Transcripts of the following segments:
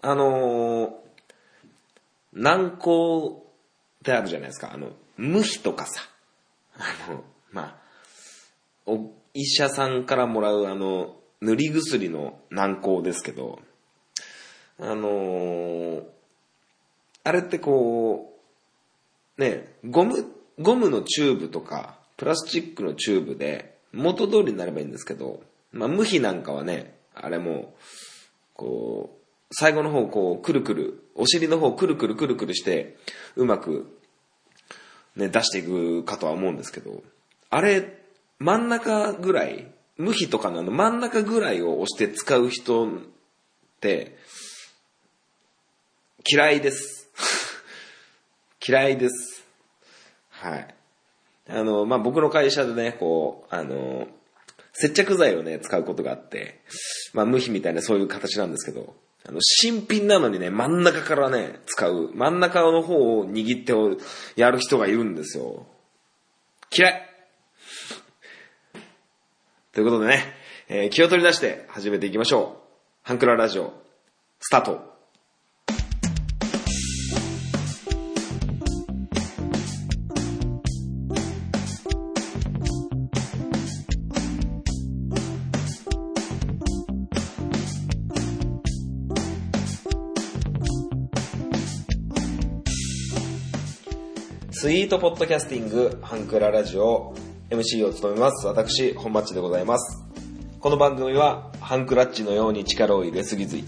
あのー、軟膏ってあるじゃないですか。あの、無比とかさ。あの、まあ、お医者さんからもらうあの、塗り薬の軟膏ですけど、あのー、あれってこう、ね、ゴム、ゴムのチューブとか、プラスチックのチューブで元通りになればいいんですけど、まあ、無比なんかはね、あれも、こう、最後の方こう、くるくる、お尻の方くるくるくるくるして、うまく、ね、出していくかとは思うんですけど、あれ、真ん中ぐらい、無比とかの真ん中ぐらいを押して使う人って、嫌いです。嫌いです。はい。あの、まあ、僕の会社でね、こう、あの、接着剤をね、使うことがあって、まあ、無比みたいなそういう形なんですけど、あの、新品なのにね、真ん中からね、使う、真ん中の方を握ってやる人がいるんですよ。嫌いということでね、えー、気を取り出して始めていきましょう。ハンクララジオ、スタート。スイートポッドキャスティング、ハンクララジオ、MC を務めます。私、本マッチでございます。この番組は、ハンクラッチのように力を入れすぎず、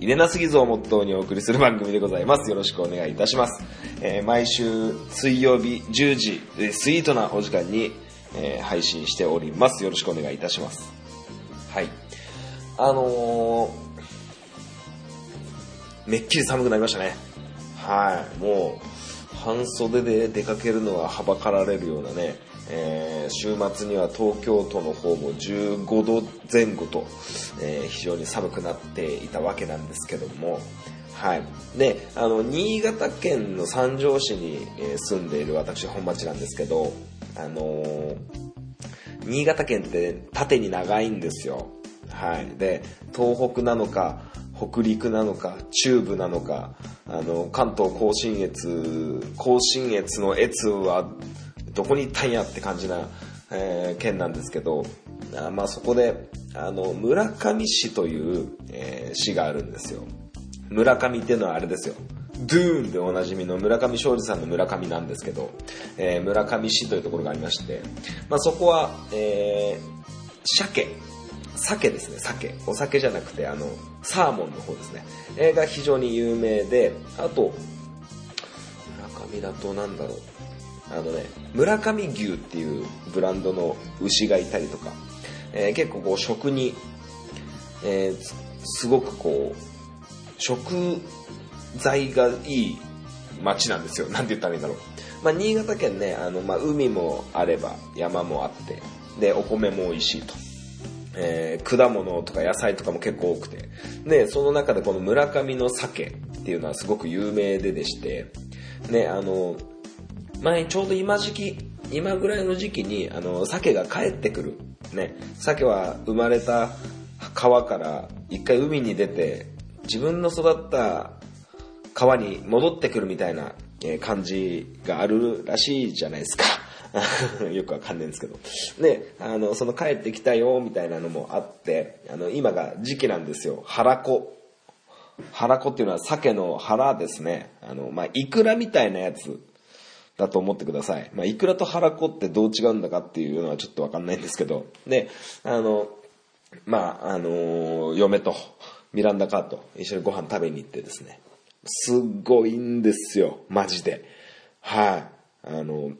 入れなすぎずをモットーにお送りする番組でございます。よろしくお願いいたします。えー、毎週水曜日10時、スイートなお時間に、えー、配信しております。よろしくお願いいたします。はい。あの、めっきり寒くなりましたね。はい。もう、半袖で出かけるのははばかられるようなね、えー、週末には東京都の方も15度前後と、えー、非常に寒くなっていたわけなんですけども、はい。で、あの、新潟県の三条市に、え住んでいる私、本町なんですけど、あのー、新潟県って縦に長いんですよ。はい。で、東北なのか、北陸なのか、中部なのか、あの、関東甲信越、甲信越の越は、どこに行ったんやって感じな、えー、県なんですけど、あまあそこで、あの、村上市という、えー、市があるんですよ。村上っていうのはあれですよ。ドゥーンでおなじみの村上昌司さんの村上なんですけど、えー、村上市というところがありまして、まあそこは、えー、鮭、鮭ですね、鮭。お酒じゃなくて、あの、サーモンの方ですね。えー、が非常に有名で、あと、村上だとなんだろう。あのね、村上牛っていうブランドの牛がいたりとか、えー、結構こう食に、えー、すごくこう、食材がいい街なんですよ。なんて言ったらいいんだろう。まあ、新潟県ね、あの、まあ、海もあれば山もあって、で、お米も美味しいと。えー、果物とか野菜とかも結構多くて。で、その中でこの村上の鮭っていうのはすごく有名ででして、ね、あの、前ちょうど今時期、今ぐらいの時期に、あの、鮭が帰ってくる。ね。鮭は生まれた川から一回海に出て、自分の育った川に戻ってくるみたいな感じがあるらしいじゃないですか。よくわかんないんですけど。で、あの、その帰ってきたよ、みたいなのもあって、あの、今が時期なんですよ。腹子。腹子っていうのは鮭の腹ですね。あの、まあ、イクラみたいなやつだと思ってください。まあ、イクラとハラコってどう違うんだかっていうのはちょっとわかんないんですけど、で、あの、まあ、あの、嫁とミランダカーと一緒にご飯食べに行ってですね、すっごいんですよ、マジで。はい。あの、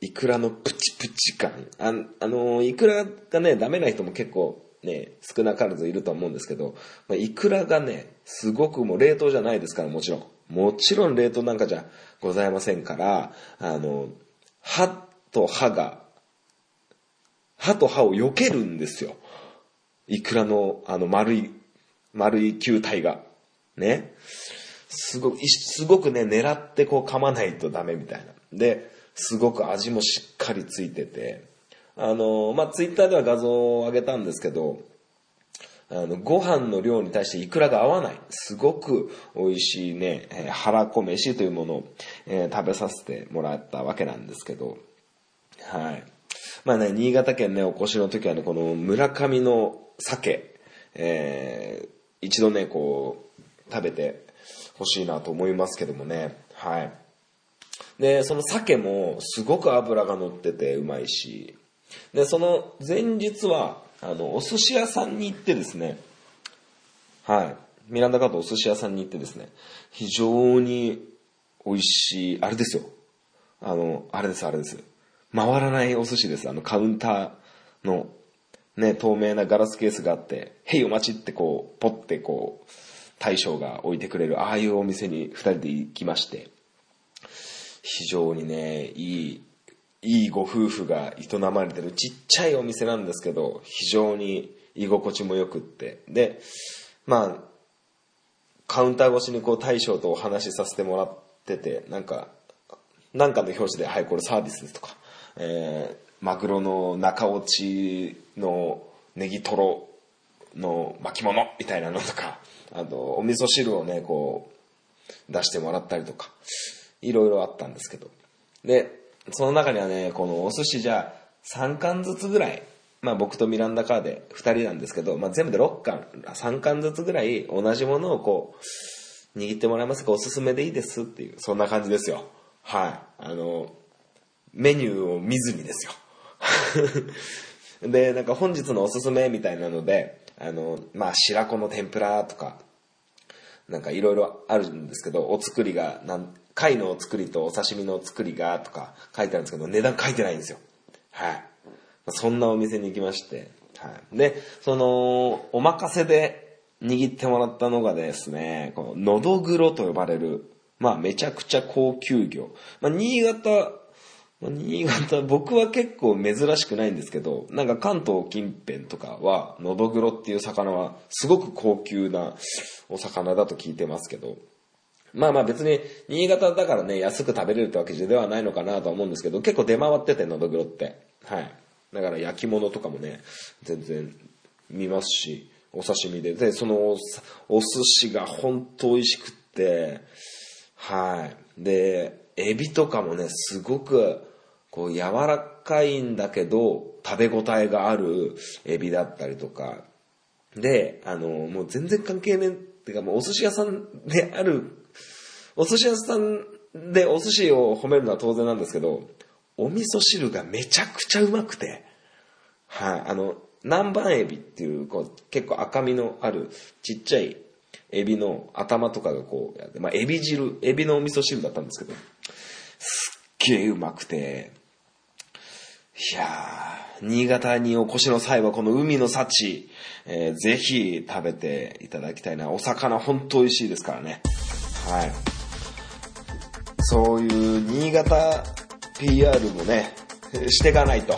イクラのプチプチ感。ああの、イクラがね、ダメな人も結構ね、少なからずいると思うんですけど、まあ、イクラがね、すごくもう冷凍じゃないですから、もちろん。もちろん冷凍なんかじゃございませんから、あの、歯と歯が、歯と歯を避けるんですよ。いくらの、あの、丸い、丸い球体が。ね。すごく、すごくね、狙ってこう噛まないとダメみたいな。で、すごく味もしっかりついてて、あの、まあ、ツイッターでは画像を上げたんですけど、あの、ご飯の量に対してイクラが合わない。すごく美味しいね、えー、腹こ飯というものを、えー、食べさせてもらったわけなんですけど、はい。まあね、新潟県ね、お越しの時はね、この村上の鮭、えー、一度ね、こう、食べてほしいなと思いますけどもね、はい。で、その鮭もすごく脂が乗っててうまいし、で、その前日は、あの、お寿司屋さんに行ってですね、はい。ミランダカートお寿司屋さんに行ってですね、非常に美味しい、あれですよ。あの、あれです、あれです。回らないお寿司です。あの、カウンターの、ね、透明なガラスケースがあって、へいお待ちってこう、ポッてこう、大将が置いてくれる、ああいうお店に二人で行きまして、非常にね、いいいいご夫婦が営まれてるちっちゃいお店なんですけど、非常に居心地も良くって。で、まあ、カウンター越しにこう大将とお話しさせてもらってて、なんか、なんかの表紙で、はい、これサービスですとか、えー、マグロの中落ちのネギトロの巻物みたいなのとか、あと、お味噌汁をね、こう、出してもらったりとか、いろいろあったんですけど。で、その中にはね、このお寿司じゃ3貫ずつぐらい、まあ僕とミランダカーで2人なんですけど、まあ全部で6貫、3貫ずつぐらい同じものをこう、握ってもらえますかおすすめでいいですっていう、そんな感じですよ。はい。あの、メニューを見ずにですよ。で、なんか本日のおすすめみたいなので、あの、まあ白子の天ぷらとか、なんかいろいろあるんですけど、お作りがなん貝の作りとお刺身の作りがとか書いてあるんですけど、値段書いてないんですよ。はい。そんなお店に行きまして、はい。で、その、お任せで握ってもらったのがですね、この、のどぐろと呼ばれる、まあめちゃくちゃ高級魚。まあ新潟、新潟、僕は結構珍しくないんですけど、なんか関東近辺とかは、のどぐろっていう魚はすごく高級なお魚だと聞いてますけど、まあまあ別に、新潟だからね、安く食べれるってわけではないのかなと思うんですけど、結構出回ってて、のどぐろって。はい。だから焼き物とかもね、全然見ますし、お刺身で。で、そのお、寿司が本当美味しくって、はい。で、エビとかもね、すごく、こう柔らかいんだけど、食べ応えがあるエビだったりとか。で、あの、もう全然関係ねえ、っていうかもうお寿司屋さんであるお寿司屋さんでお寿司を褒めるのは当然なんですけど、お味噌汁がめちゃくちゃうまくて、はい、あの、南蛮エビっていう、こう、結構赤みのあるちっちゃいエビの頭とかがこうやって、まあ、エビ汁、エビのお味噌汁だったんですけど、すっげえうまくて、いやー、新潟にお越しの際はこの海の幸、えー、ぜひ食べていただきたいな。お魚本当美味しいですからね。はい。そういう新潟 PR もね、していかないと。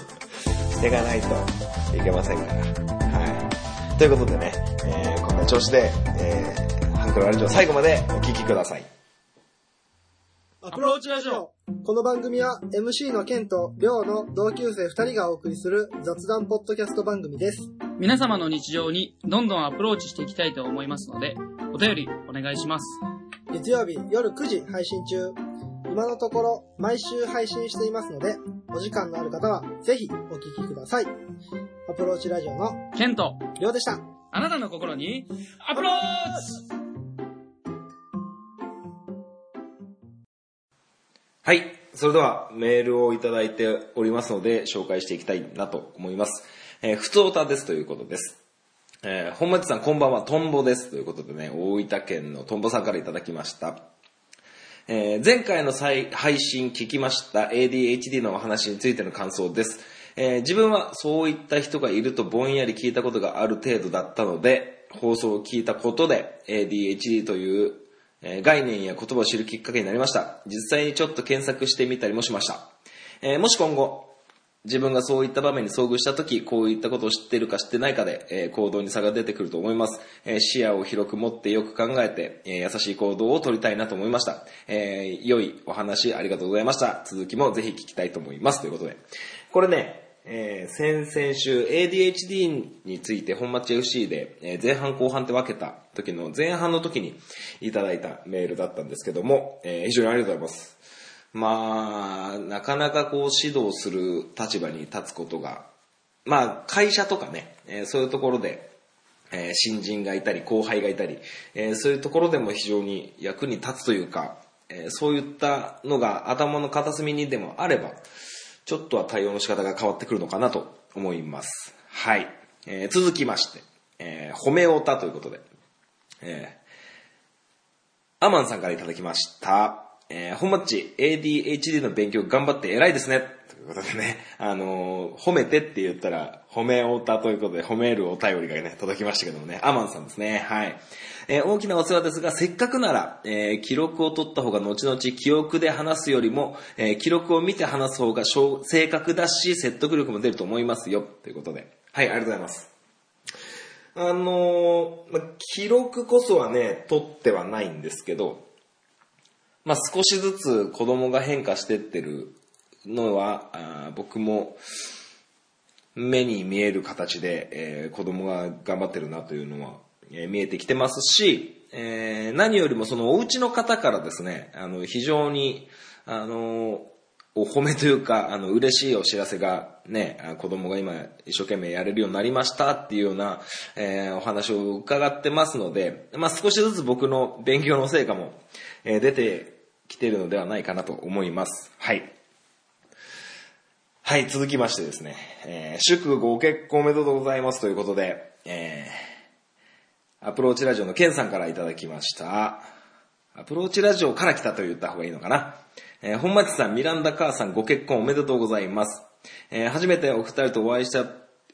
していかないといけませんから。はい。ということでね、えー、こんな調子で、えー、ハンクロラジオ最後までお聴きください。アプローチラジオこの番組は MC のケンとリョウの同級生2人がお送りする雑談ポッドキャスト番組です。皆様の日常にどんどんアプローチしていきたいと思いますので、お便りお願いします。月曜日夜9時配信中。今のところ毎週配信していますので、お時間のある方はぜひお聞きください。アプローチラジオのケント、りょうでした。あなたの心にアプローチはい。それではメールをいただいておりますので紹介していきたいなと思います。えー、ふつおたですということです。えー、本町さんこんばんは、トンボです。ということでね、大分県のトンボさんからいただきました。えー、前回の配信聞きました ADHD のお話についての感想です。えー、自分はそういった人がいるとぼんやり聞いたことがある程度だったので、放送を聞いたことで ADHD という、え概念や言葉を知るきっかけになりました。実際にちょっと検索してみたりもしました。えもし今後、自分がそういった場面に遭遇した時、こういったことを知ってるか知ってないかで、えー、行動に差が出てくると思います。えー、視野を広く持ってよく考えて、え、優しい行動をとりたいなと思いました。え良いお話ありがとうございました。続きもぜひ聞きたいと思います。ということで。これね、えー先々週 ADHD について本町 FC で、えー前半後半って分けた時の前半の時にいただいたメールだったんですけども、えー非常にありがとうございます。まあ、なかなかこう指導する立場に立つことが、まあ会社とかね、えーそういうところで、えー新人がいたり後輩がいたり、えーそういうところでも非常に役に立つというか、えそういったのが頭の片隅にでもあれば、ちょっとは対応の仕方が変わってくるのかなと思います。はい。えー続きまして、え褒めおたということで、えーアマンさんからいただきました。えー、本マッチ ADHD の勉強頑張って偉いですね。ということでね、あのー褒めてって言ったら、褒めおたということで、褒めるお便りがね、届きましたけどもね、アマンさんですね。はい。えー大きなお世話ですが、せっかくなら、えー記録を取った方が後々記憶で話すよりも、えー記録を見て話す方が正確だし、説得力も出ると思いますよ。ということで。はい、ありがとうございます。あのーま記録こそはね、取ってはないんですけど、まあ、少しずつ子供が変化してってるのは、あ僕も目に見える形で、えー子供が頑張ってるなというのは、えー見えてきてますし、えー何よりもそのお家の方からですね、あの、非常に、あのお褒めというか、あの、嬉しいお知らせがね、子供が今一生懸命やれるようになりましたっていうような、えーお話を伺ってますので、まあ、少しずつ僕の勉強の成果も、えー出てきてるのではないかなと思います。はい。はい、続きましてですね、えー祝ご結婚おめでとうございますということで、えーアプローチラジオのケンさんからいただきました。アプローチラジオから来たと言った方がいいのかな。えー本町さん、ミランダ母さんご結婚おめでとうございます。えー初めてお二人とお会いした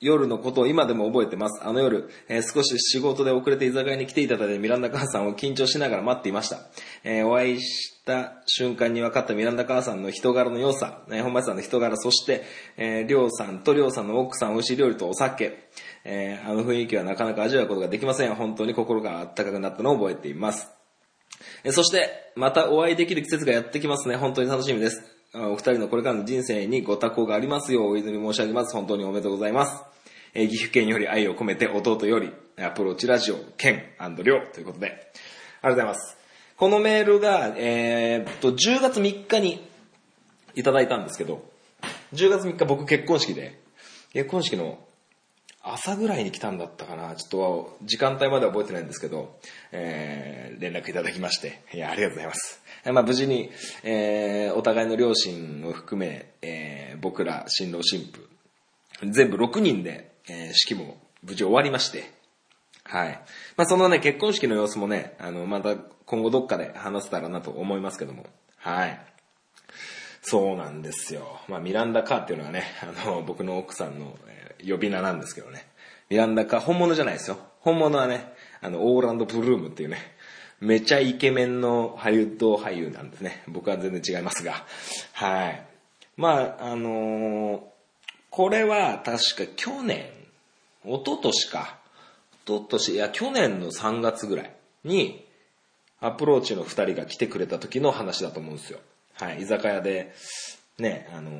夜のことを今でも覚えてます。あの夜、えー少し仕事で遅れて居酒屋に来ていただいてミランダ母さんを緊張しながら待っていました。えーお会いした瞬間に分かったミランダ母さんの人柄の良さ、えー本町さんの人柄、そして、えー、りょうさんとりょうさんの奥さん、美味しい料理とお酒、えーあの雰囲気はなかなか味わうことができません。本当に心が温かくなったのを覚えています。えーそして、またお会いできる季節がやってきますね。本当に楽しみです。お二人のこれからの人生にご多幸がありますようお祈り申し上げます。本当におめでとうございます。えー岐阜県より愛を込めて弟よりアプローチラジオ、県りょうということで、ありがとうございます。このメールが、えーっと、10月3日にいただいたんですけど、10月3日僕結婚式で、結婚式の朝ぐらいに来たんだったかなちょっと時間帯までは覚えてないんですけど、えー連絡いただきまして、いや、ありがとうございます。まあ、無事に、えーお互いの両親を含め、えー僕ら新郎新婦、全部6人で、えー式も無事終わりまして、はい。まあ、そのね、結婚式の様子もね、あの、また今後どっかで話せたらなと思いますけども、はい。そうなんですよ。まあ、ミランダ・カーっていうのはね、あの、僕の奥さんの、えー呼び名なんですけどね。ミランダ・カ、本物じゃないですよ。本物はね、あの、オーランド・ブルームっていうね、めちゃイケメンのハリウッド俳優なんですね。僕は全然違いますが。はい。まあ、あのーこれは確か去年、一昨年か。一昨年、いや、去年の3月ぐらいに、アプローチの二人が来てくれた時の話だと思うんですよ。はい、居酒屋で、ね、あの、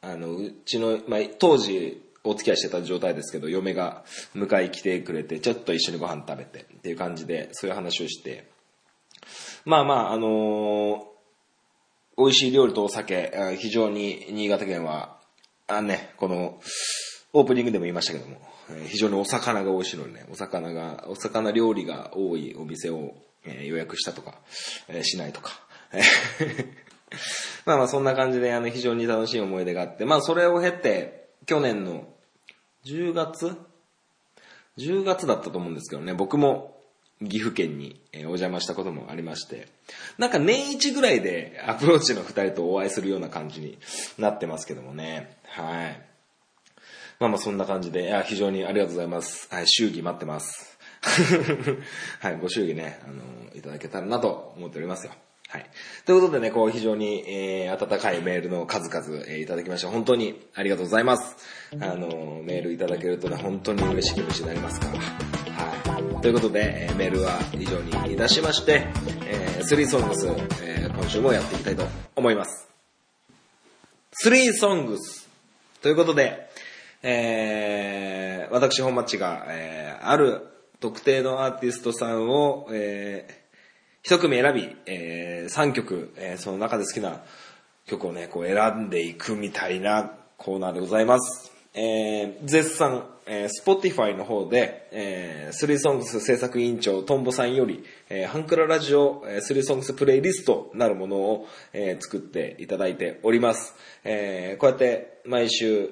あの、うちの、まあ、当時、お付き合いしてた状態ですけど、嫁が迎え来てくれて、ちょっと一緒にご飯食べてっていう感じで、そういう話をして、まあまあ、あのー美味しい料理とお酒、非常に新潟県は、あね、この、オープニングでも言いましたけども、非常にお魚が美味しいのでね、お魚が、お魚料理が多いお店を、えー予約したとか、えーしないとか。まあまあそんな感じで、あの、非常に楽しい思い出があって、まあそれを経て、去年の10月 ?10 月だったと思うんですけどね、僕も岐阜県にお邪魔したこともありまして、なんか年一ぐらいでアプローチの二人とお会いするような感じになってますけどもね。はい。まあまあそんな感じで、いや、非常にありがとうございます。はい、祝儀待ってます。はい、ご祝儀ね、あの、いただけたらなと思っておりますよ。はい。ということでね、こう非常に、えー、温かいメールの数々、えーいただきました。本当にありがとうございます。あの、メールいただけるとね、本当に嬉しい気持ちになりますから。はい。ということで、えーメールは以上にいたしまして、えー、スリーソングス、えー今週もやっていきたいと思います。3 songs ということで、えー、私本町が、えー、ある特定のアーティストさんを、えー、一組選び、えー、3曲、えー、その中で好きな曲をね、こう選んでいくみたいなコーナーでございます。えー、絶賛、えー、Spotify の方で、えー、3 songs 制作委員長トンボさんより、えー、ハンクララジオ、えー、3 songs プレイリストなるものを、えー、作っていただいております。えー、こうやって毎週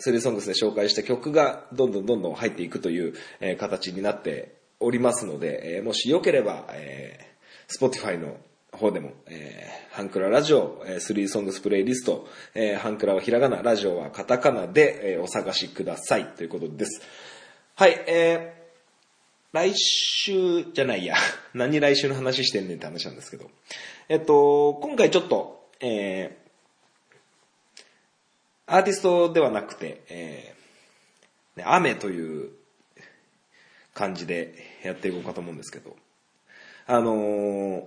3 songs で紹介した曲がどんどんどんどん入っていくという、えー、形になっておりますので、えー、もしよければ、えー、Spotify の方でも、えー、ハンクララジオ、えー、3ソングスプレイリスト、えー、ハンクラはひらがな、ラジオはカタカナで、えー、お探しください。ということです。はい、えー、来週じゃないや、何来週の話してんねんって話なんですけど、えっと、今回ちょっと、えー、アーティストではなくて、えー、ね、雨という感じでやっていこうかと思うんですけど、あのー、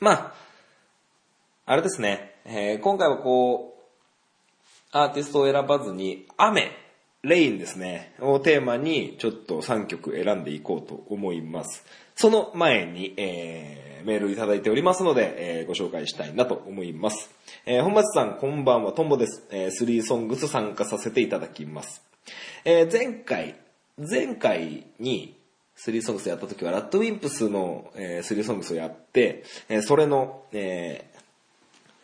まあ、あれですね、えー、今回はこう、アーティストを選ばずに、雨、レインですね、をテーマにちょっと3曲選んでいこうと思います。その前に、えー、メールいただいておりますので、えー、ご紹介したいなと思います。えー、本町さん、こんばんは、トンボです。えー、スリーソングス参加させていただきます。えー、前回、前回に、スリーソングスやった時は、ラッドウィンプスの、えー、スリーソングスをやって、えー、それの、えー、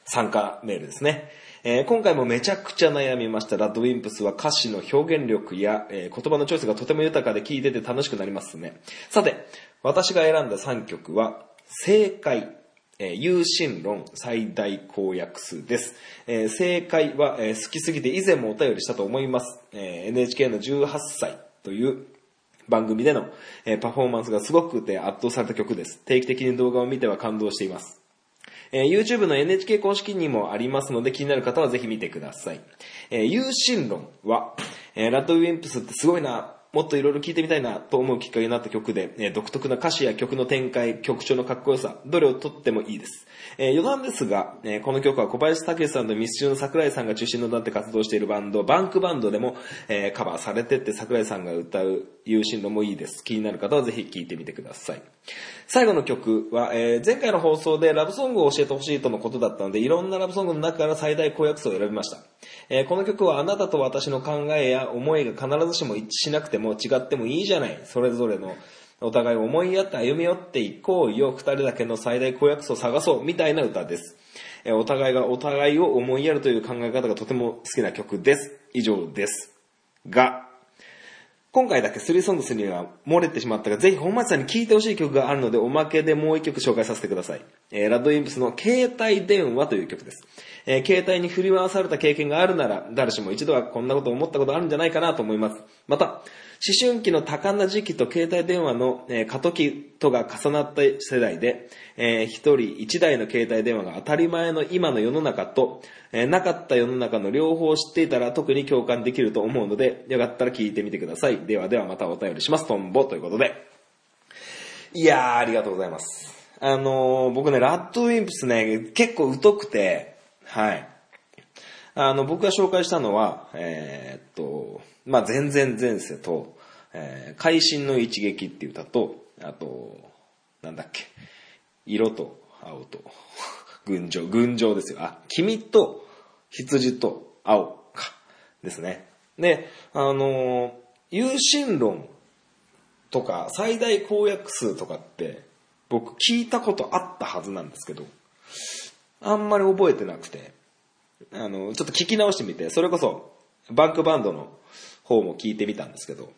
参加メールですね。えー、今回もめちゃくちゃ悩みました。ラッドウィンプスは歌詞の表現力や、えー、言葉のチョイスがとても豊かで聴いてて楽しくなりますね。さて、私が選んだ3曲は、正解、えー、有心論最大公約数です。えー、正解は、えー、好きすぎて以前もお便りしたと思います。えー、NHK の18歳という番組での、えー、パフォーマンスがすごくて圧倒された曲です。定期的に動画を見ては感動しています。えー、YouTube の NHK 公式にもありますので気になる方はぜひ見てください。えー、有心論は、えー、ラッドウィンプスってすごいな、もっといろいろ聴いてみたいなと思うきっかけになった曲で、えー、独特な歌詞や曲の展開、曲調のかっこよさ、どれをとってもいいです。えー、余談ですが、えー、この曲は小林武さんとミスチュの桜井さんが中心となって活動しているバンド、バンクバンドでも、え、カバーされてって桜井さんが歌う優進論もいいです。気になる方はぜひ聴いてみてください。最後の曲は、えー、前回の放送でラブソングを教えてほしいとのことだったので、いろんなラブソングの中から最大公約数を選びました。えー、この曲はあなたと私の考えや思いが必ずしも一致しなくても違ってもいいじゃない。それぞれのお互いを思いやって歩み寄っていこうよ。二人だけの最大公約数を探そう。みたいな歌です。えー、お互いがお互いを思いやるという考え方がとても好きな曲です。以上です。が、今回だけ3ソングスには漏れてしまったが、ぜひ本町さんに聴いてほしい曲があるので、おまけでもう一曲紹介させてください。えー、ラッドインプスの携帯電話という曲です。えー、携帯に振り回された経験があるなら、誰しも一度はこんなことを思ったことあるんじゃないかなと思います。また、思春期の多感な時期と携帯電話の、過渡期とが重なった世代で、えー、一人一台の携帯電話が当たり前の今の世の中と、えー、なかった世の中の両方を知っていたら特に共感できると思うので、よかったら聞いてみてください。ではではまたお便りします。トンボということで。いやー、ありがとうございます。あのー、僕ね、ラッドウィンプスね、結構疎くて、はい。あの、僕が紹介したのは、えー、っと、まあ、全然前世と、えー、会心の一撃っていう歌と、あと、なんだっけ、色と青と、群青、群青ですよ。あ、君と羊と青か、ですね。で、あのー、有心論とか最大公約数とかって僕聞いたことあったはずなんですけど、あんまり覚えてなくて、あの、ちょっと聞き直してみて、それこそ、バンクバンドの方も聞いてみたんですけど、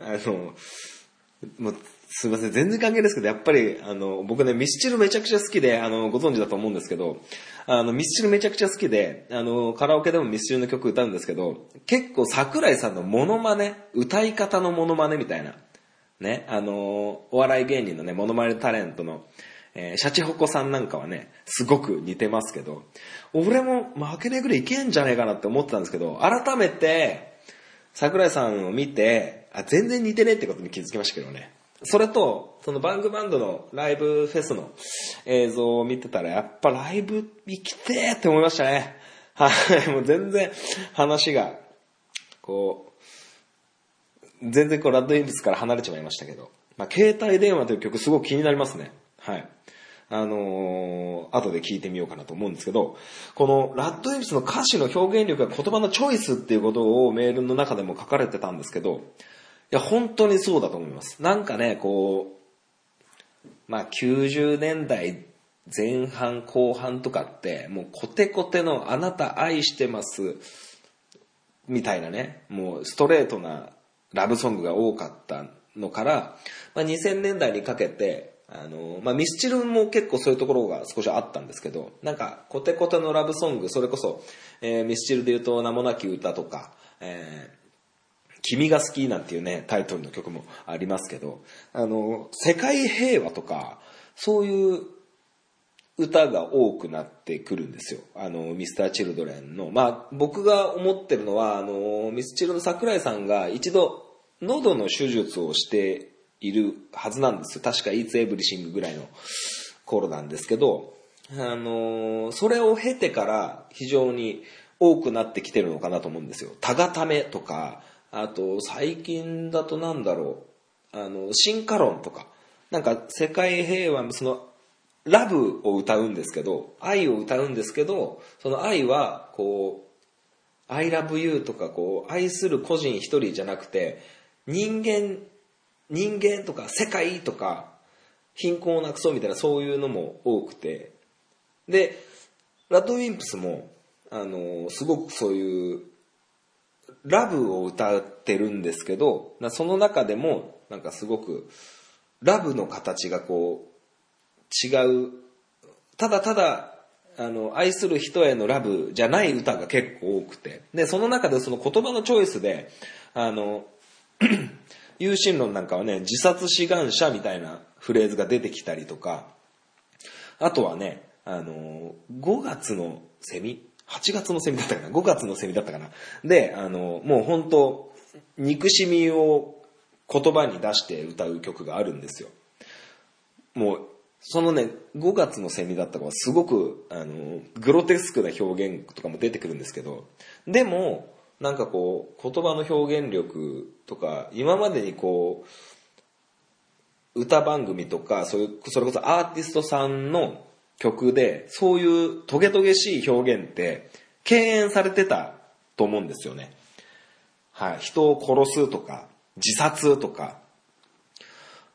あの、もう、すいません、全然関係ないですけど、やっぱり、あの、僕ね、ミスチルめちゃくちゃ好きで、あの、ご存知だと思うんですけど、あの、ミスチルめちゃくちゃ好きで、あの、カラオケでもミスチルの曲歌うんですけど、結構桜井さんのモノマネ、歌い方のモノマネみたいな、ね、あの、お笑い芸人のね、モノマネタレントの、えー、シャチホコさんなんかはね、すごく似てますけど、俺も負けねえぐらいいけんじゃねえかなって思ってたんですけど、改めて、桜井さんを見て、あ、全然似てねえってことに気づきましたけどね。それと、そのバングバンドのライブフェスの映像を見てたら、やっぱライブ行きてーって思いましたね。はい、もう全然話が、こう、全然こうラッドインプスから離れちまいましたけど、まあ、携帯電話という曲すごく気になりますね。はい。あのー後で聞いてみようかなと思うんですけど、このラッドインプスの歌詞の表現力や言葉のチョイスっていうことをメールの中でも書かれてたんですけど、いや、本当にそうだと思います。なんかね、こう、まあ、90年代前半後半とかって、もうコテコテのあなた愛してます、みたいなね、もうストレートなラブソングが多かったのから、まあ、2000年代にかけて、あの、まあ、ミスチルも結構そういうところが少しあったんですけど、なんかコテコテのラブソング、それこそ、えーミスチルで言うと名もなき歌とか、えー君が好きなんていうね、タイトルの曲もありますけど、あの、世界平和とか、そういう歌が多くなってくるんですよ。あの、ミスターチルドレンの。まあ、僕が思ってるのは、あの、ミスチルの桜井さんが一度、喉の手術をしているはずなんですよ。確か、イーツエブリシングぐらいの頃なんですけど、あの、それを経てから非常に多くなってきてるのかなと思うんですよ。タガタメとか、あと、最近だとなんだろう、あの、進化論とか、なんか世界平和、その、ラブを歌うんですけど、愛を歌うんですけど、その愛は、こう、I love you とか、こう、愛する個人一人じゃなくて、人間、人間とか世界とか、貧困をなくそうみたいなそういうのも多くて、で、ラッドウィンプスも、あの、すごくそういう、ラブを歌ってるんですけど、その中でも、なんかすごく、ラブの形がこう、違う、ただただ、あの、愛する人へのラブじゃない歌が結構多くて、で、その中でその言葉のチョイスで、あの、有心論なんかはね、自殺志願者みたいなフレーズが出てきたりとか、あとはね、あの、5月のセミ ?8 月のセミだったかな ?5 月のセミだったかな？で、あの、もう本当憎しみを言葉に出して歌う曲があるんですよ。もう、そのね、5月のセミだったかはすごく、あの、グロテスクな表現とかも出てくるんですけど、でも、なんかこう、言葉の表現力とか、今までにこう、歌番組とか、そういう、それこそアーティストさんの曲で、そういうトゲトゲしい表現って、敬遠されてたと思うんですよね。はい。人を殺すとか、自殺とか、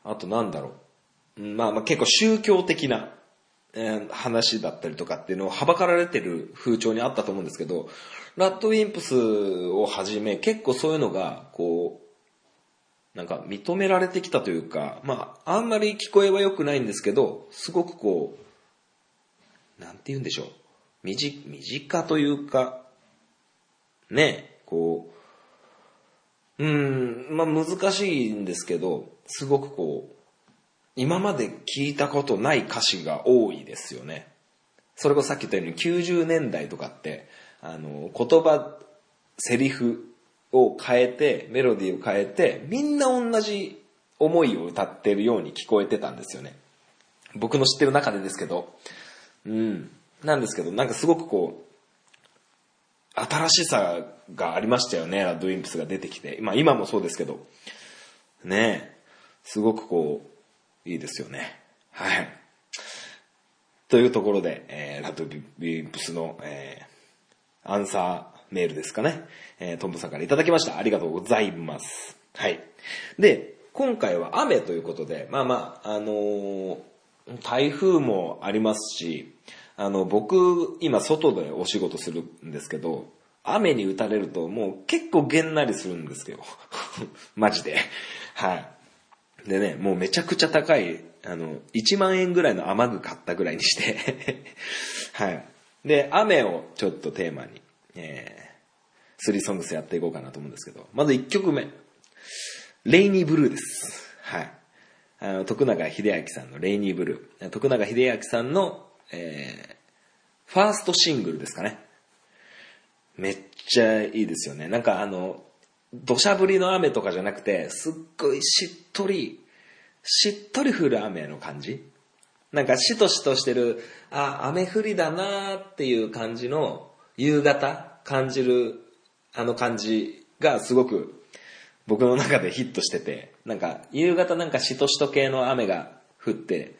あとなんだろう。まあまあ結構宗教的な、えー話だったりとかっていうのをはばかられてる風潮にあったと思うんですけど、ラッドウィンプスをはじめ結構そういうのが、こう、なんか認められてきたというか、まあ、あんまり聞こえは良くないんですけど、すごくこう、なんて言うんでしょう。身近身近というか、ね、こう、うん、まあ難しいんですけど、すごくこう、今まで聞いたことない歌詞が多いですよね。それこそさっき言ったように90年代とかって、あの、言葉、セリフを変えて、メロディーを変えて、みんな同じ思いを歌ってるように聞こえてたんですよね。僕の知ってる中でですけど。うん。なんですけど、なんかすごくこう、新しさがありましたよね、ラッドウィンプスが出てきて。まあ今もそうですけど。ねえ。すごくこう、いいですよね。はい。というところで、えーラッドウィンプスの、えーアンサーメールですかね。えートンボさんからいただきました。ありがとうございます。はい。で、今回は雨ということで、まあまあ、あのー台風もありますし、あの、僕、今外でお仕事するんですけど、雨に打たれるともう結構げんなりするんですけど。マジで。はい。でね、もうめちゃくちゃ高い、あの、1万円ぐらいの雨具買ったぐらいにして、はい。で、雨をちょっとテーマに、えスリーソングスやっていこうかなと思うんですけど、まず1曲目。レイニーブルーです。はい。あの、徳永秀明さんのレイニーブルー。徳永秀明さんの、えー、ファーストシングルですかね。めっちゃいいですよね。なんかあの、土砂降りの雨とかじゃなくて、すっごいしっとり、しっとり降る雨の感じなんかしとしとしてる、あ、雨降りだなーっていう感じの夕方感じるあの感じがすごく僕の中でヒットしてて、なんか夕方なんかしとしと系の雨が降って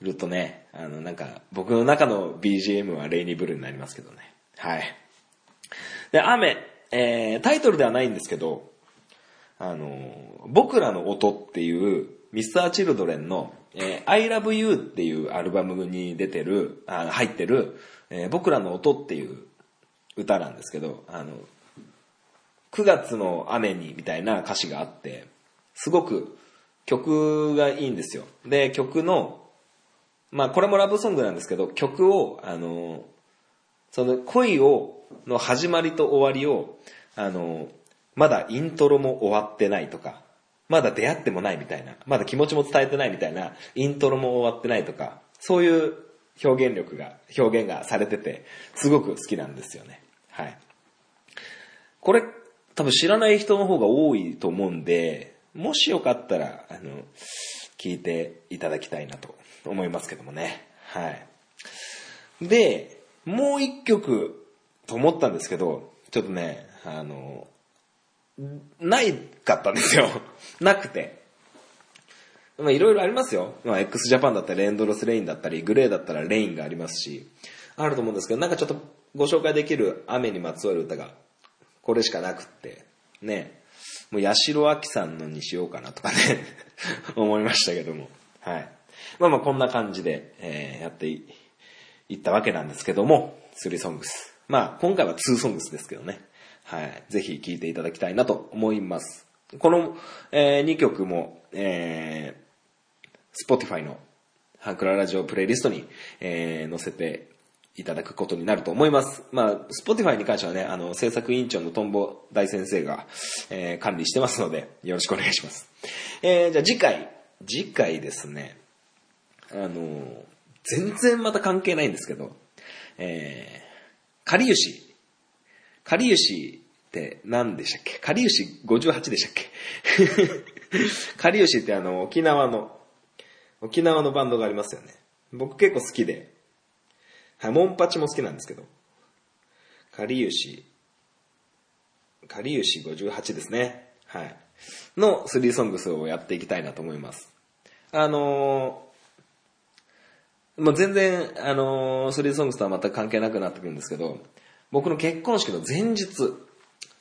るとね、あのなんか僕の中の BGM はレイニーブルーになりますけどね。はい。で、雨、えー、タイトルではないんですけど、あの、僕らの音っていう、ミスターチルドレンの、えー、I love you っていうアルバムに出てる、あ入ってる、えー、僕らの音っていう歌なんですけど、あの、9月の雨にみたいな歌詞があって、すごく曲がいいんですよ。で、曲の、まあこれもラブソングなんですけど、曲を、あの、その恋を、の始まりと終わりを、あの、まだイントロも終わってないとか、まだ出会ってもないみたいな、まだ気持ちも伝えてないみたいな、イントロも終わってないとか、そういう表現力が、表現がされてて、すごく好きなんですよね。はい。これ、多分知らない人の方が多いと思うんで、もしよかったら、あの、聞いていただきたいなと思いますけどもね。はい。で、もう一曲と思ったんですけど、ちょっとね、あの、ないかったんですよ。なくて。まあいろいろありますよ。まあ x ジャパンだったらエンドロスレインだったり、グレーだったらレインがありますし、あると思うんですけど、なんかちょっとご紹介できる雨にまつわる歌が、これしかなくって、ね、もう八代亜紀さんのにしようかなとかね、思いましたけども、はい。まあまあこんな感じで、えーやっていいったわけなんですけども、3ソングス。まあ今回は2ソングスですけどね。はい。ぜひ聴いていただきたいなと思います。この、え2曲も、えー、Spotify のハンクララジオプレイリストに、えー載せていただくことになると思います。まあ、Spotify に関してはね、あの、制作委員長のトンボ大先生が、えー管理してますので、よろしくお願いします。えーじゃあ次回、次回ですね、あの、全然また関係ないんですけど、えー、かりゆし。かりゆしって何でしたっけ？かりゆし58でしたっけ？かりゆしってあの、沖縄の、沖縄のバンドがありますよね。僕結構好きで、はい、モンパチも好きなんですけど、かりゆし、かりゆし58ですね。はい。の3ソングスをやっていきたいなと思います。あのーもう全然、あのー、3ソングスとは全く関係なくなってくるんですけど、僕の結婚式の前日、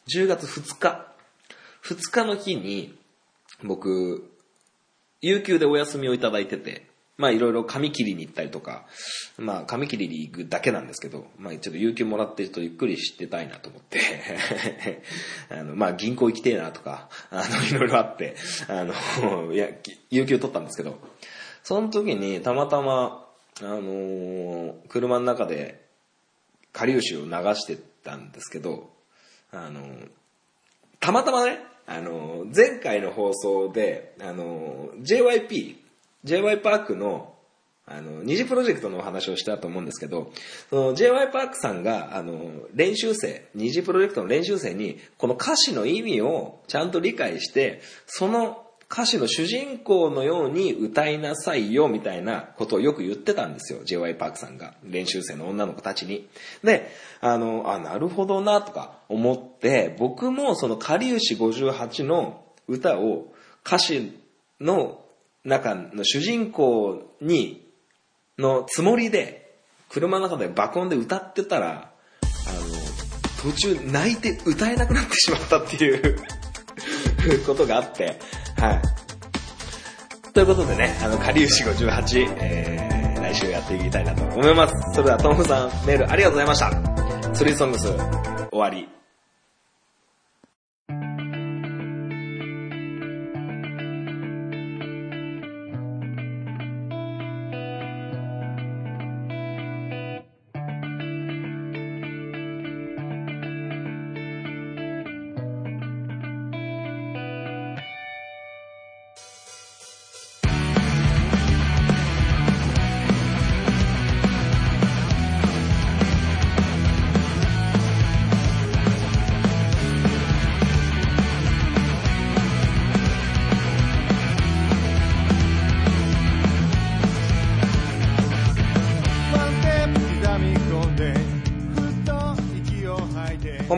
10月2日、2日の日に、僕、有給でお休みをいただいてて、まあいろいろ髪切りに行ったりとか、まあ髪切りに行くだけなんですけど、まあちょっと有給もらってちょっとゆっくりしてたいなと思って、あの、まあ銀行行きてえなとか、あの、いろいろあって、あの、いや、有給取ったんですけど、その時にたまたま、あのー車の中で、かりゆしを流してたんですけど、あのーたまたまね、あのー前回の放送で、あの JYP、JY パークの、あの、二次プロジェクトのお話をしたと思うんですけど、その JY パークさんが、あの、練習生、二次プロジェクトの練習生に、この歌詞の意味をちゃんと理解して、その歌詞の主人公のように歌いなさいよ、みたいなことをよく言ってたんですよ、JY パークさんが。練習生の女の子たちに。で、あの、あ、なるほどな、とか思って、僕もその、かりゆし58の歌を歌詞の中の主人公に、のつもりで、車の中で爆音で歌ってたら、あの、途中泣いて歌えなくなってしまったっていう ことがあって、はい。ということでね、あの、かりゆし58、えー、来週やっていきたいなと思います。それでは、トムさん、メールありがとうございました。スリーソングス、終わり。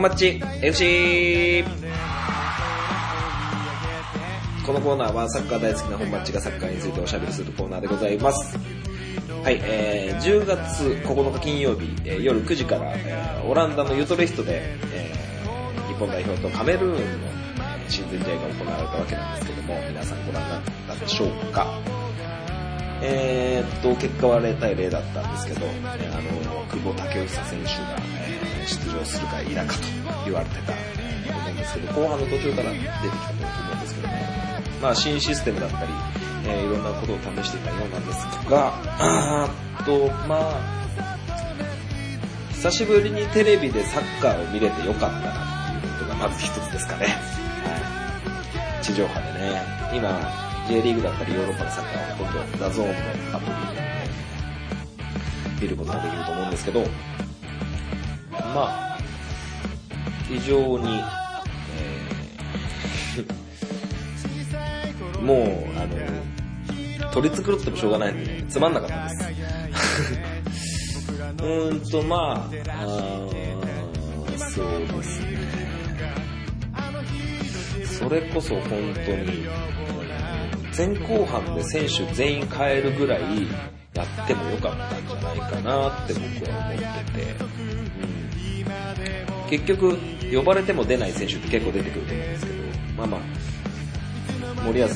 本町 FC このコーナーはサッカー大好きな本町がサッカーについておしゃべりするコーナーでございます。はい、えー、10月9日金曜日、えー夜9時から、えーオランダのユトレヒトで、えー日本代表とカメルーンの親善試合が行われたわけなんですけども、皆さんご覧になったでしょうか？えーっと、結果は0対0だったんですけど、えーあの、久保建英選手が、え出場するか否かと言われてた、と思うんですけど、後半の途中から出てきたと思うんですけどね、まあ新システムだったり、えーいろんなことを試していたようなんですが、あーっと、まあ、久しぶりにテレビでサッカーを見れてよかったなっていうことがまず一つですかね。地上波でね、今、J リーグだったりヨーロッパのサッカーはほとんど DAZN のアプリで、ね、見ることができると思うんですけど、まあ、非常に、えー もう、あの、取り繕ってもしょうがないんで、ね、つまんなかったです。うーんと、まあ、あそうですね。それこそ本当に、前後半で選手全員変えるぐらいやってもよかったんじゃないかなって僕は思ってて、うん、結局呼ばれても出ない選手って結構出てくると思うんですけど、まあまあ、森保監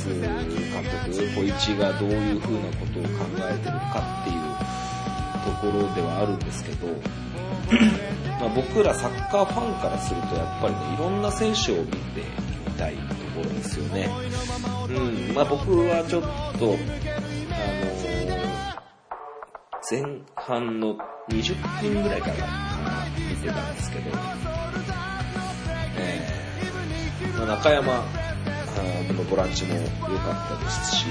督、小一がどういう風なことを考えてるかっていうところではあるんですけど、まあ僕らサッカーファンからするとやっぱりね、いろんな選手を見てみたいところですよね。うん、まあ僕はちょっと、あのー前半の20分ぐらいからかな見てたんですけど、えーまあ、中山のボランチも良かったですし、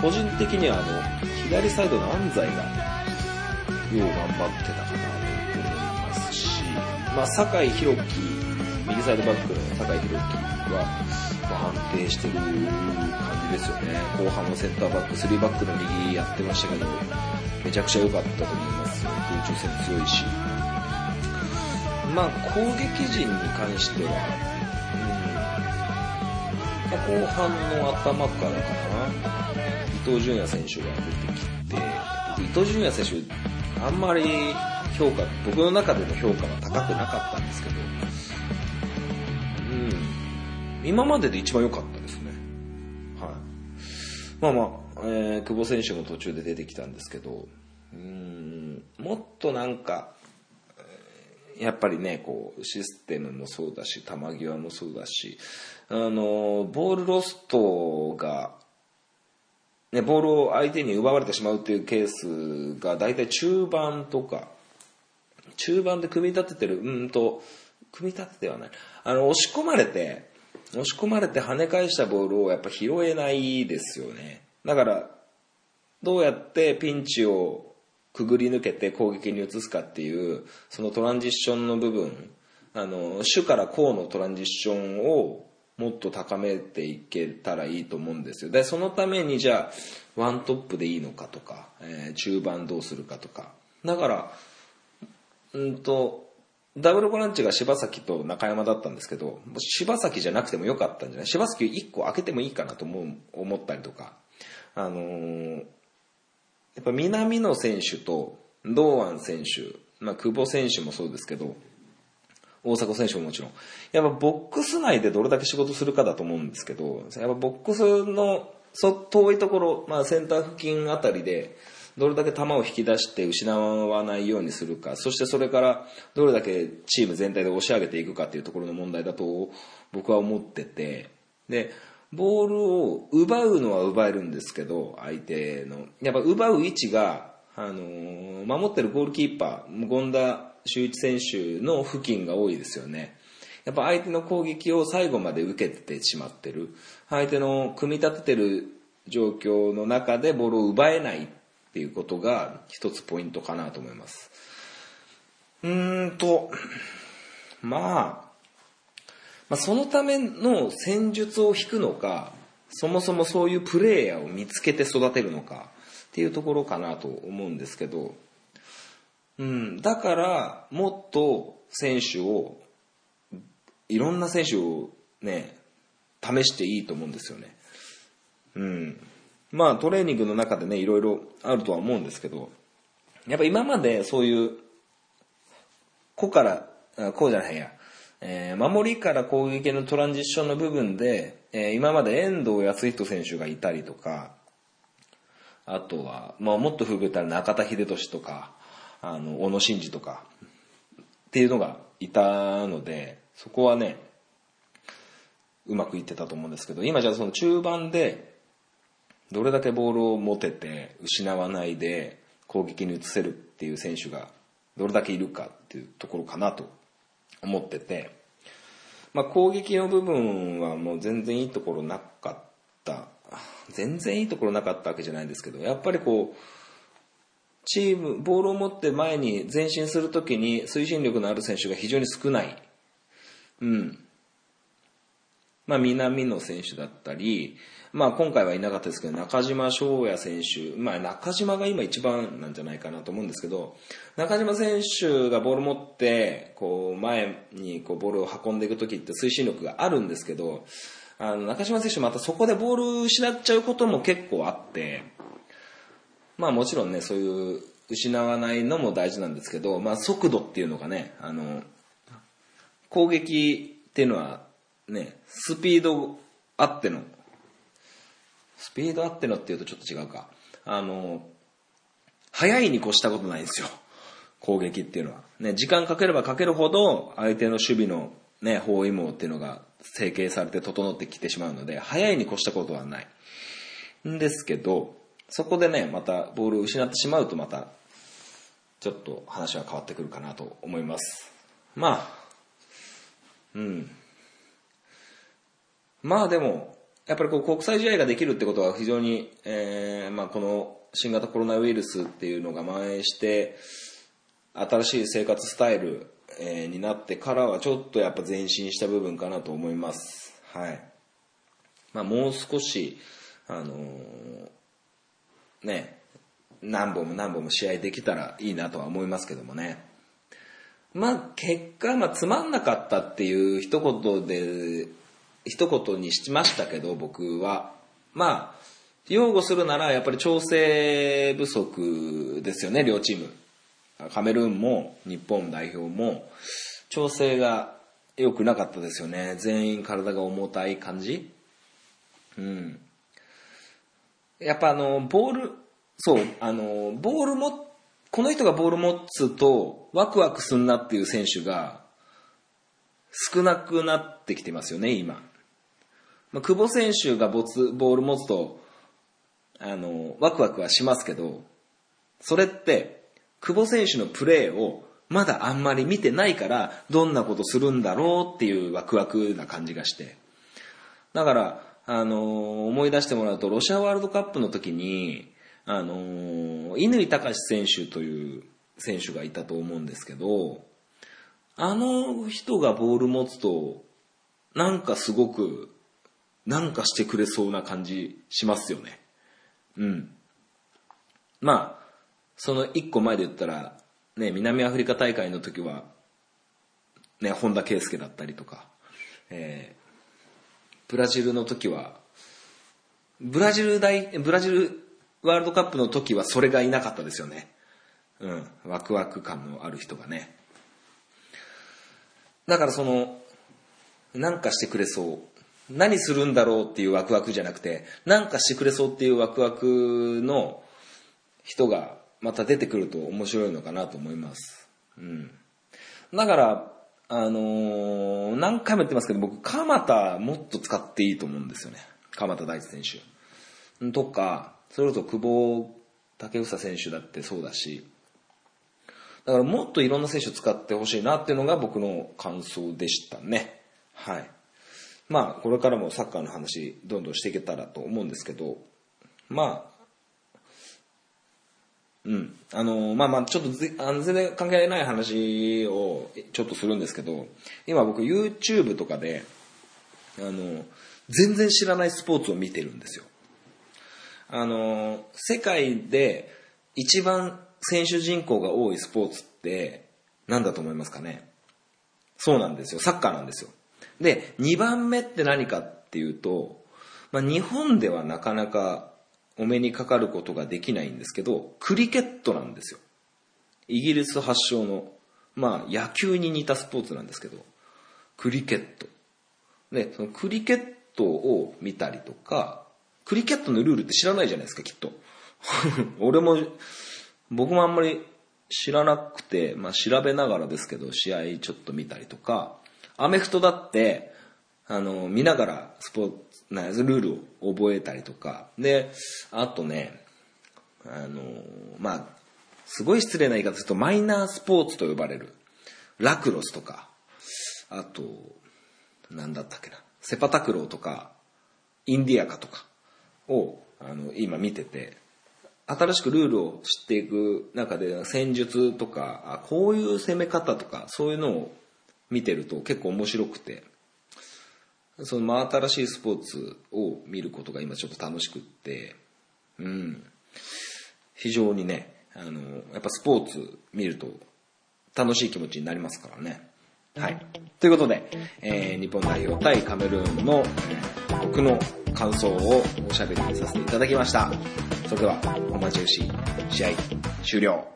個人的にはあの、左サイドの安西が、よう頑張ってたかなと思いますし、まあ、酒井宏樹、右サイドバックの酒井宏樹は、安定してる感じですよね。後半のセンターバック、3バックの右やってましたけど、めちゃくちゃ良かったと思います。空中戦強いし。まあ、攻撃陣に関しては、うん、後半の頭からかな、伊東純也選手が出てきて、伊東純也選手、あんまり評価、僕の中での評価は高くなかったんですけど、うん、今までで一番良かったですね。はい。まあまあ、えー、久保選手も途中で出てきたんですけど、うん、もっとなんか、やっぱりね、こう、システムもそうだし、球際もそうだし、あの、ボールロストが、ね、ボールを相手に奪われてしまうっていうケースが大体中盤とか、中盤で組み立ててる、うんと、組み立ててはない。あの、押し込まれて、押し込まれて跳ね返したボールをやっぱ拾えないですよね。だから、どうやってピンチをくぐり抜けて攻撃に移すかっていう、そのトランジッションの部分、あの、主から攻のトランジッションをもっと高めていけたらいいと思うんですよ。で、そのためにじゃあ、ワントップでいいのかとか、えー中盤どうするかとか。だから、うんと、ダブルボランチが柴崎と中山だったんですけど、柴崎じゃなくてもよかったんじゃない？柴崎1個開けてもいいかなと思う思ったりとか。あのーやっぱ南野選手と堂安選手、まあ久保選手もそうですけど、大迫選手ももちろん。やっぱボックス内でどれだけ仕事するかだと思うんですけど、やっぱボックスのそ遠いところ、まあセンター付近あたりで、どれだけ球を引き出して失わないようにするか、そしてそれからどれだけチーム全体で押し上げていくかっていうところの問題だと僕は思ってて、で、ボールを奪うのは奪えるんですけど、相手の。やっぱ奪う位置が、あの守ってるゴールキーパー、権田修一選手の付近が多いですよね。やっぱ相手の攻撃を最後まで受けてしまってる。相手の組み立ててる状況の中でボールを奪えないていうことが一つポイントかなと思います。うーんと、まあ、まあ、そのための戦術を引くのか、そもそもそういうプレイヤーを見つけて育てるのかっていうところかなと思うんですけど、うん、だからもっと選手をいろんな選手をね、試していいと思うんですよね。うん。まあトレーニングの中でね、いろいろあるとは思うんですけど、やっぱ今までそういう、こから、あこうじゃないや、えー守りから攻撃のトランジッションの部分で、えー今まで遠藤康人選手がいたりとか、あとは、まあもっと古くたら中田秀俊とか、あの、小野伸二とか、っていうのがいたので、そこはね、うまくいってたと思うんですけど、今じゃあその中盤で、どれだけボールを持てて、失わないで攻撃に移せるっていう選手が、どれだけいるかっていうところかなと思ってて、まあ攻撃の部分はもう全然いいところなかった。全然いいところなかったわけじゃないんですけど、やっぱりこう、チーム、ボールを持って前に前進するときに推進力のある選手が非常に少ない。うん。まあ、南野選手だったり、まあ、今回はいなかったですけど、中島翔也選手、まあ、中島が今一番なんじゃないかなと思うんですけど、中島選手がボール持って、こう、前にこうボールを運んでいくときって推進力があるんですけど、あの、中島選手またそこでボール失っちゃうことも結構あって、まあもちろんね、そういう失わないのも大事なんですけど、まあ速度っていうのがね、あの、攻撃っていうのはね、スピードあっての、スピードあってのっていうとちょっと違うか。あの、速いに越したことないんですよ。攻撃っていうのは。ね、時間かければかけるほど、相手の守備のね、包囲網っていうのが成形されて整ってきてしまうので、速いに越したことはない。んですけど、そこでね、またボールを失ってしまうとまた、ちょっと話は変わってくるかなと思います。まあ、うん。まあでも、やっぱりこう国際試合ができるってことは非常に、えーまあこの新型コロナウイルスっていうのが蔓延して、新しい生活スタイル、えーになってからはちょっとやっぱ前進した部分かなと思います。はい。まあもう少し、あのーね、何本も何本も試合できたらいいなとは思いますけどもね。まあ結果、まあつまんなかったっていう一言で、一言にしましたけど僕は。まあ、擁護するならやっぱり調整不足ですよね、両チーム。カメルーンも日本代表も調整が良くなかったですよね。全員体が重たい感じ。うん。やっぱあの、ボール、そう、あの、ボールも、この人がボール持つとワクワクすんなっていう選手が少なくなってきてますよね、今。まあ、久保選手がボツボール持つと、あの、ワクワクはしますけど、それって、久保選手のプレーをまだあんまり見てないから、どんなことするんだろうっていうワクワクな感じがして。だから、あの思い出してもらうと、ロシアワールドカップの時に、あの乾隆選手という選手がいたと思うんですけど、あの人がボール持つと、なんかすごく、なんかしてくれそうな感じしますよね。うん。まあ、その一個前で言ったら、ね、南アフリカ大会の時は、ね、本田圭佑だったりとか、えーブラジルの時は、ブラジル大、ブラジルワールドカップの時はそれがいなかったですよね。うん。ワクワク感のある人がね。だからその、なんかしてくれそう。何するんだろうっていうワクワクじゃなくて、なんかしてくれそうっていうワクワクの人がまた出てくると面白いのかなと思います。うん。だから、あのー何回も言ってますけど、僕、鎌田もっと使っていいと思うんですよね。鎌田大地選手。とか、それこそ久保建英選手だってそうだし、だからもっといろんな選手を使ってほしいなっていうのが僕の感想でしたね。はい。まあ、これからもサッカーの話、どんどんしていけたらと思うんですけど、まあ、うん。あのまあまあ、ちょっとあの全然関係ない話をちょっとするんですけど、今僕 YouTube とかで、あの全然知らないスポーツを見てるんですよ。あの世界で一番選手人口が多いスポーツって何だと思いますかね？そうなんですよ。サッカーなんですよ。で、2番目って何かっていうと、まあ、日本ではなかなかお目にかかることができないんですけど、クリケットなんですよ。イギリス発祥の、まあ野球に似たスポーツなんですけど、クリケット。で、そのクリケットを見たりとか、クリケットのルールって知らないじゃないですか、きっと。俺も、僕もあんまり知らなくて、まあ調べながらですけど、試合ちょっと見たりとか、アメフトだって、あの、見ながらスポーツ、なルールを覚えたりとか、で、あとね、あの、まあ、すごい失礼な言い方すると、マイナースポーツと呼ばれる、ラクロスとか、あと、なんだったっけな、セパタクローとか、インディアカとか。を、あの、今見てて、新しくルールを知っていく中で戦術とか、こういう攻め方とか、そういうのを見てると結構面白くて、その真新しいスポーツを見ることが今ちょっと楽しくって、うん。非常にね、あの、やっぱスポーツ見ると楽しい気持ちになりますからね。はい。ということで、えー、日本代表対カメルーンの、えー、僕の感想をおしゃべりさせていただきました。それでは、お待ち牛、試合終了。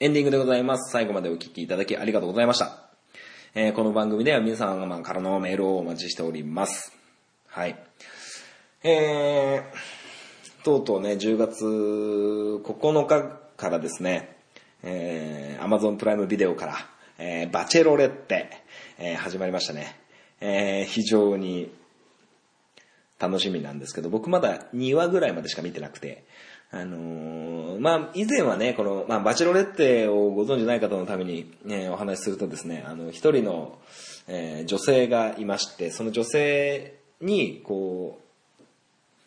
エンディングでございます。最後までお聞きいただきありがとうございました。えー、この番組では皆様からのメールをお待ちしております。はい。えー、とうとうね、10月9日からですね、えー、Amazon プライムビデオから、えー、バチェロレッテ、えー、始まりましたね。えー、非常に楽しみなんですけど、僕まだ2話ぐらいまでしか見てなくて、あのー、まあ、以前はね、この、まあ、バチロレッテをご存知ない方のために、ね、お話しするとですね、あの、一人の、えー、女性がいまして、その女性に、こう、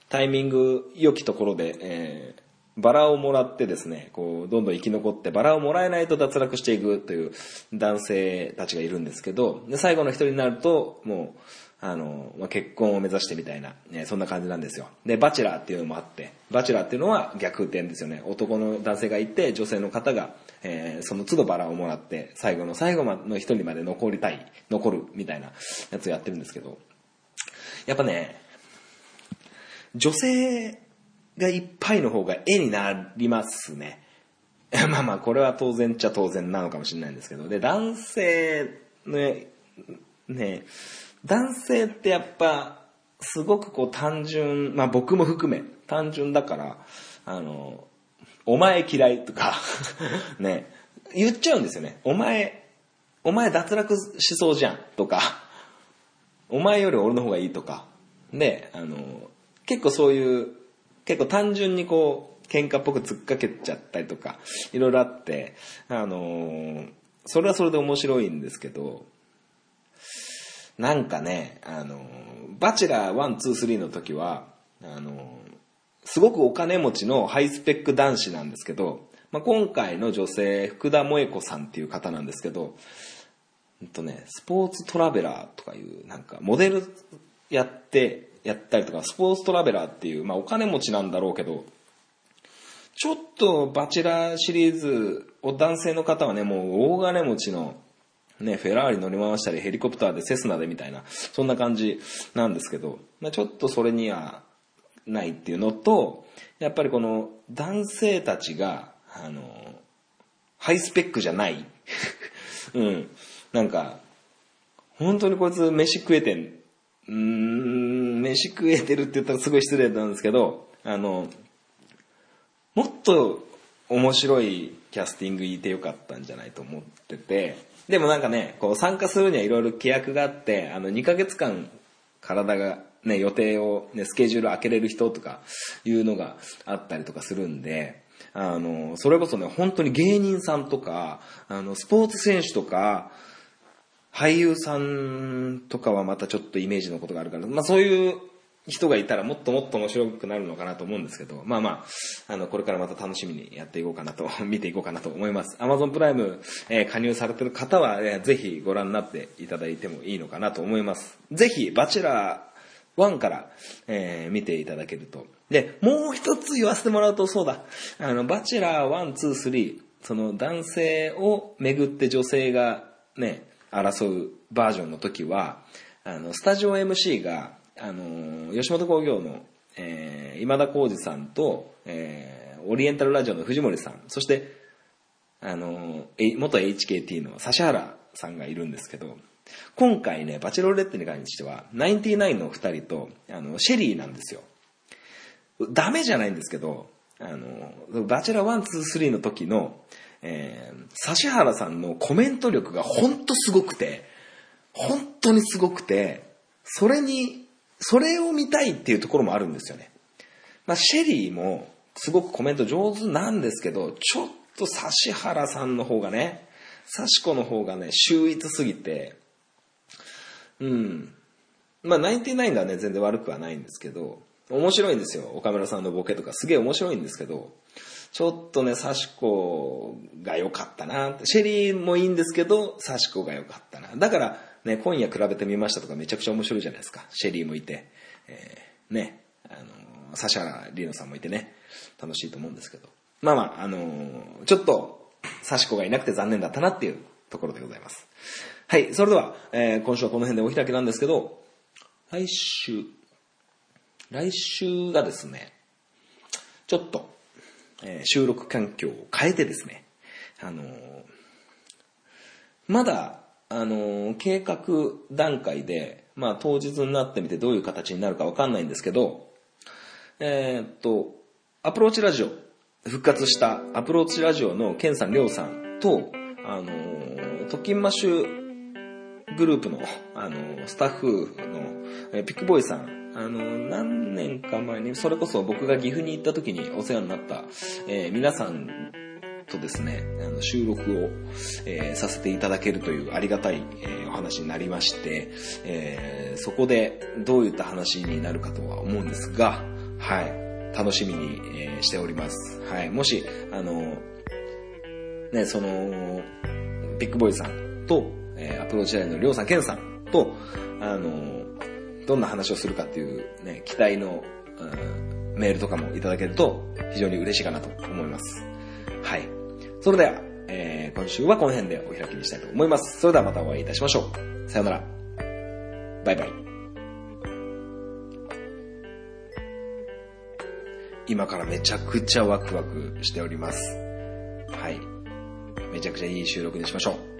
タイミング良きところで、えー、バラをもらってですね、こう、どんどん生き残って、バラをもらえないと脱落していくという男性たちがいるんですけど、で最後の一人になると、もう、あの、まあ、結婚を目指してみたいな、ね、そんな感じなんですよ。で、バチェラーっていうのもあって、バチェラーっていうのは逆転ですよね。男の男性がいて、女性の方が、えー、その都度バラをもらって、最後の最後の一人まで残りたい、残るみたいなやつをやってるんですけど、やっぱね、女性がいっぱいの方が絵になりますね。まあまあ、これは当然っちゃ当然なのかもしれないんですけど、で、男性ね、ね、男性ってやっぱ、すごくこう単純、まあ僕も含め、単純だから、あの、お前嫌いとか ね、言っちゃうんですよね。お前、お前脱落しそうじゃんとか、お前より俺の方がいいとか。で、あの、結構そういう、結構単純にこう、喧嘩っぽく突っかけちゃったりとか、いろいろあって、あの、それはそれで面白いんですけど、なんかね、あの、バチェラー1、2、3の時は、あの、すごくお金持ちのハイスペック男子なんですけど、まあ、今回の女性、福田萌子さんっていう方なんですけど、うんとね、スポーツトラベラーとかいう、なんか、モデルやって、やったりとか、スポーツトラベラーっていう、まあお金持ちなんだろうけど、ちょっとバチェラーシリーズを男性の方はね、もう大金持ちの、ね、フェラーリ乗り回したりヘリコプターでセスナでみたいな、そんな感じなんですけど、まあ、ちょっとそれにはないっていうのと、やっぱりこの男性たちが、あの、ハイスペックじゃない。うん。なんか、本当にこいつ飯食えてん、うーん、飯食えてるって言ったらすごい失礼なんですけど、あの、もっと面白いキャスティングいてよかったんじゃないと思ってて、でもなんかね、こう参加するにはいろいろ規約があって、あの2ヶ月間体がね、予定をね、スケジュール開けれる人とかいうのがあったりとかするんで、あの、それこそね、本当に芸人さんとか、あの、スポーツ選手とか、俳優さんとかはまたちょっとイメージのことがあるから、まあそういう人がいたらもっともっと面白くなるのかなと思うんですけど、まあまあ、あの、これからまた楽しみにやっていこうかなと、見ていこうかなと思います。Amazon プライム、えー加入されてる方は、えーぜひご覧になっていただいてもいいのかなと思います。ぜひ、バチェラー1から、えー見ていただけると。で、もう一つ言わせてもらうと、そうだ、あの、バチェラー1、2、3、その男性をめぐって女性がね、争うバージョンの時は、あの、スタジオ MC が、あの、吉本興業の、えー今田耕司さんと、えーオリエンタルラジオの藤森さん、そして、あの、元 HKT の指原さんがいるんですけど、今回ね、バチェロレッテに関しては、ナインティナインの二人と、あの、シェリーなんですよ。ダメじゃないんですけど、あの、バチェラー1、2、3の時の、えー、指原さんのコメント力が本当すごくて、本当にすごくて、それに、それを見たいっていうところもあるんですよね。まあ、シェリーもすごくコメント上手なんですけど、ちょっと指原さんの方がね、指子の方がね、秀逸すぎて、うん。まあ、ナインティナインがね、全然悪くはないんですけど、面白いんですよ。岡村さんのボケとかすげえ面白いんですけど、ちょっとね、サシコが良かったな。シェリーもいいんですけど、サシコが良かったな。だから、ね、今夜比べてみましたとかめちゃくちゃ面白いじゃないですか。シェリーもいて、えーね、あのー、指原莉乃さんもいてね、楽しいと思うんですけど。まあまあ、あのーちょっと、サシコがいなくて残念だったなっていうところでございます。はい、それでは、えー今週はこの辺でお開きなんですけど、来週、来週がですね、ちょっと、えー収録環境を変えてですね、あのーまだ、あの計画段階で、まあ当日になってみてどういう形になるかわかんないんですけど、えーっと、アプローチラジオ、復活したアプローチラジオのケンさん、りょうさんと、あのー、トキンマッシュグループの、あの、スタッフの、えピックボーイさん、あの、何年か前に、それこそ僕が岐阜に行った時にお世話になった、えー皆さんとですね、あの収録を、えーさせていただけるというありがたい、えーお話になりまして、えーそこでどういった話になるかとは思うんですが、はい、楽しみに、えしております。はい、もし、あの、ね、その、ビッグボーイさんと、えアプローチラインのりょうさん、けんさんと、あの、どんな話をするかっていうね、期待の、うんメールとかもいただけると非常に嬉しいかなと思います。はい。それでは、えー今週はこの辺でお開きにしたいと思います。それではまたお会いいたしましょう。さよなら。バイバイ。今からめちゃくちゃワクワクしております。はい。めちゃくちゃいい収録にしましょう。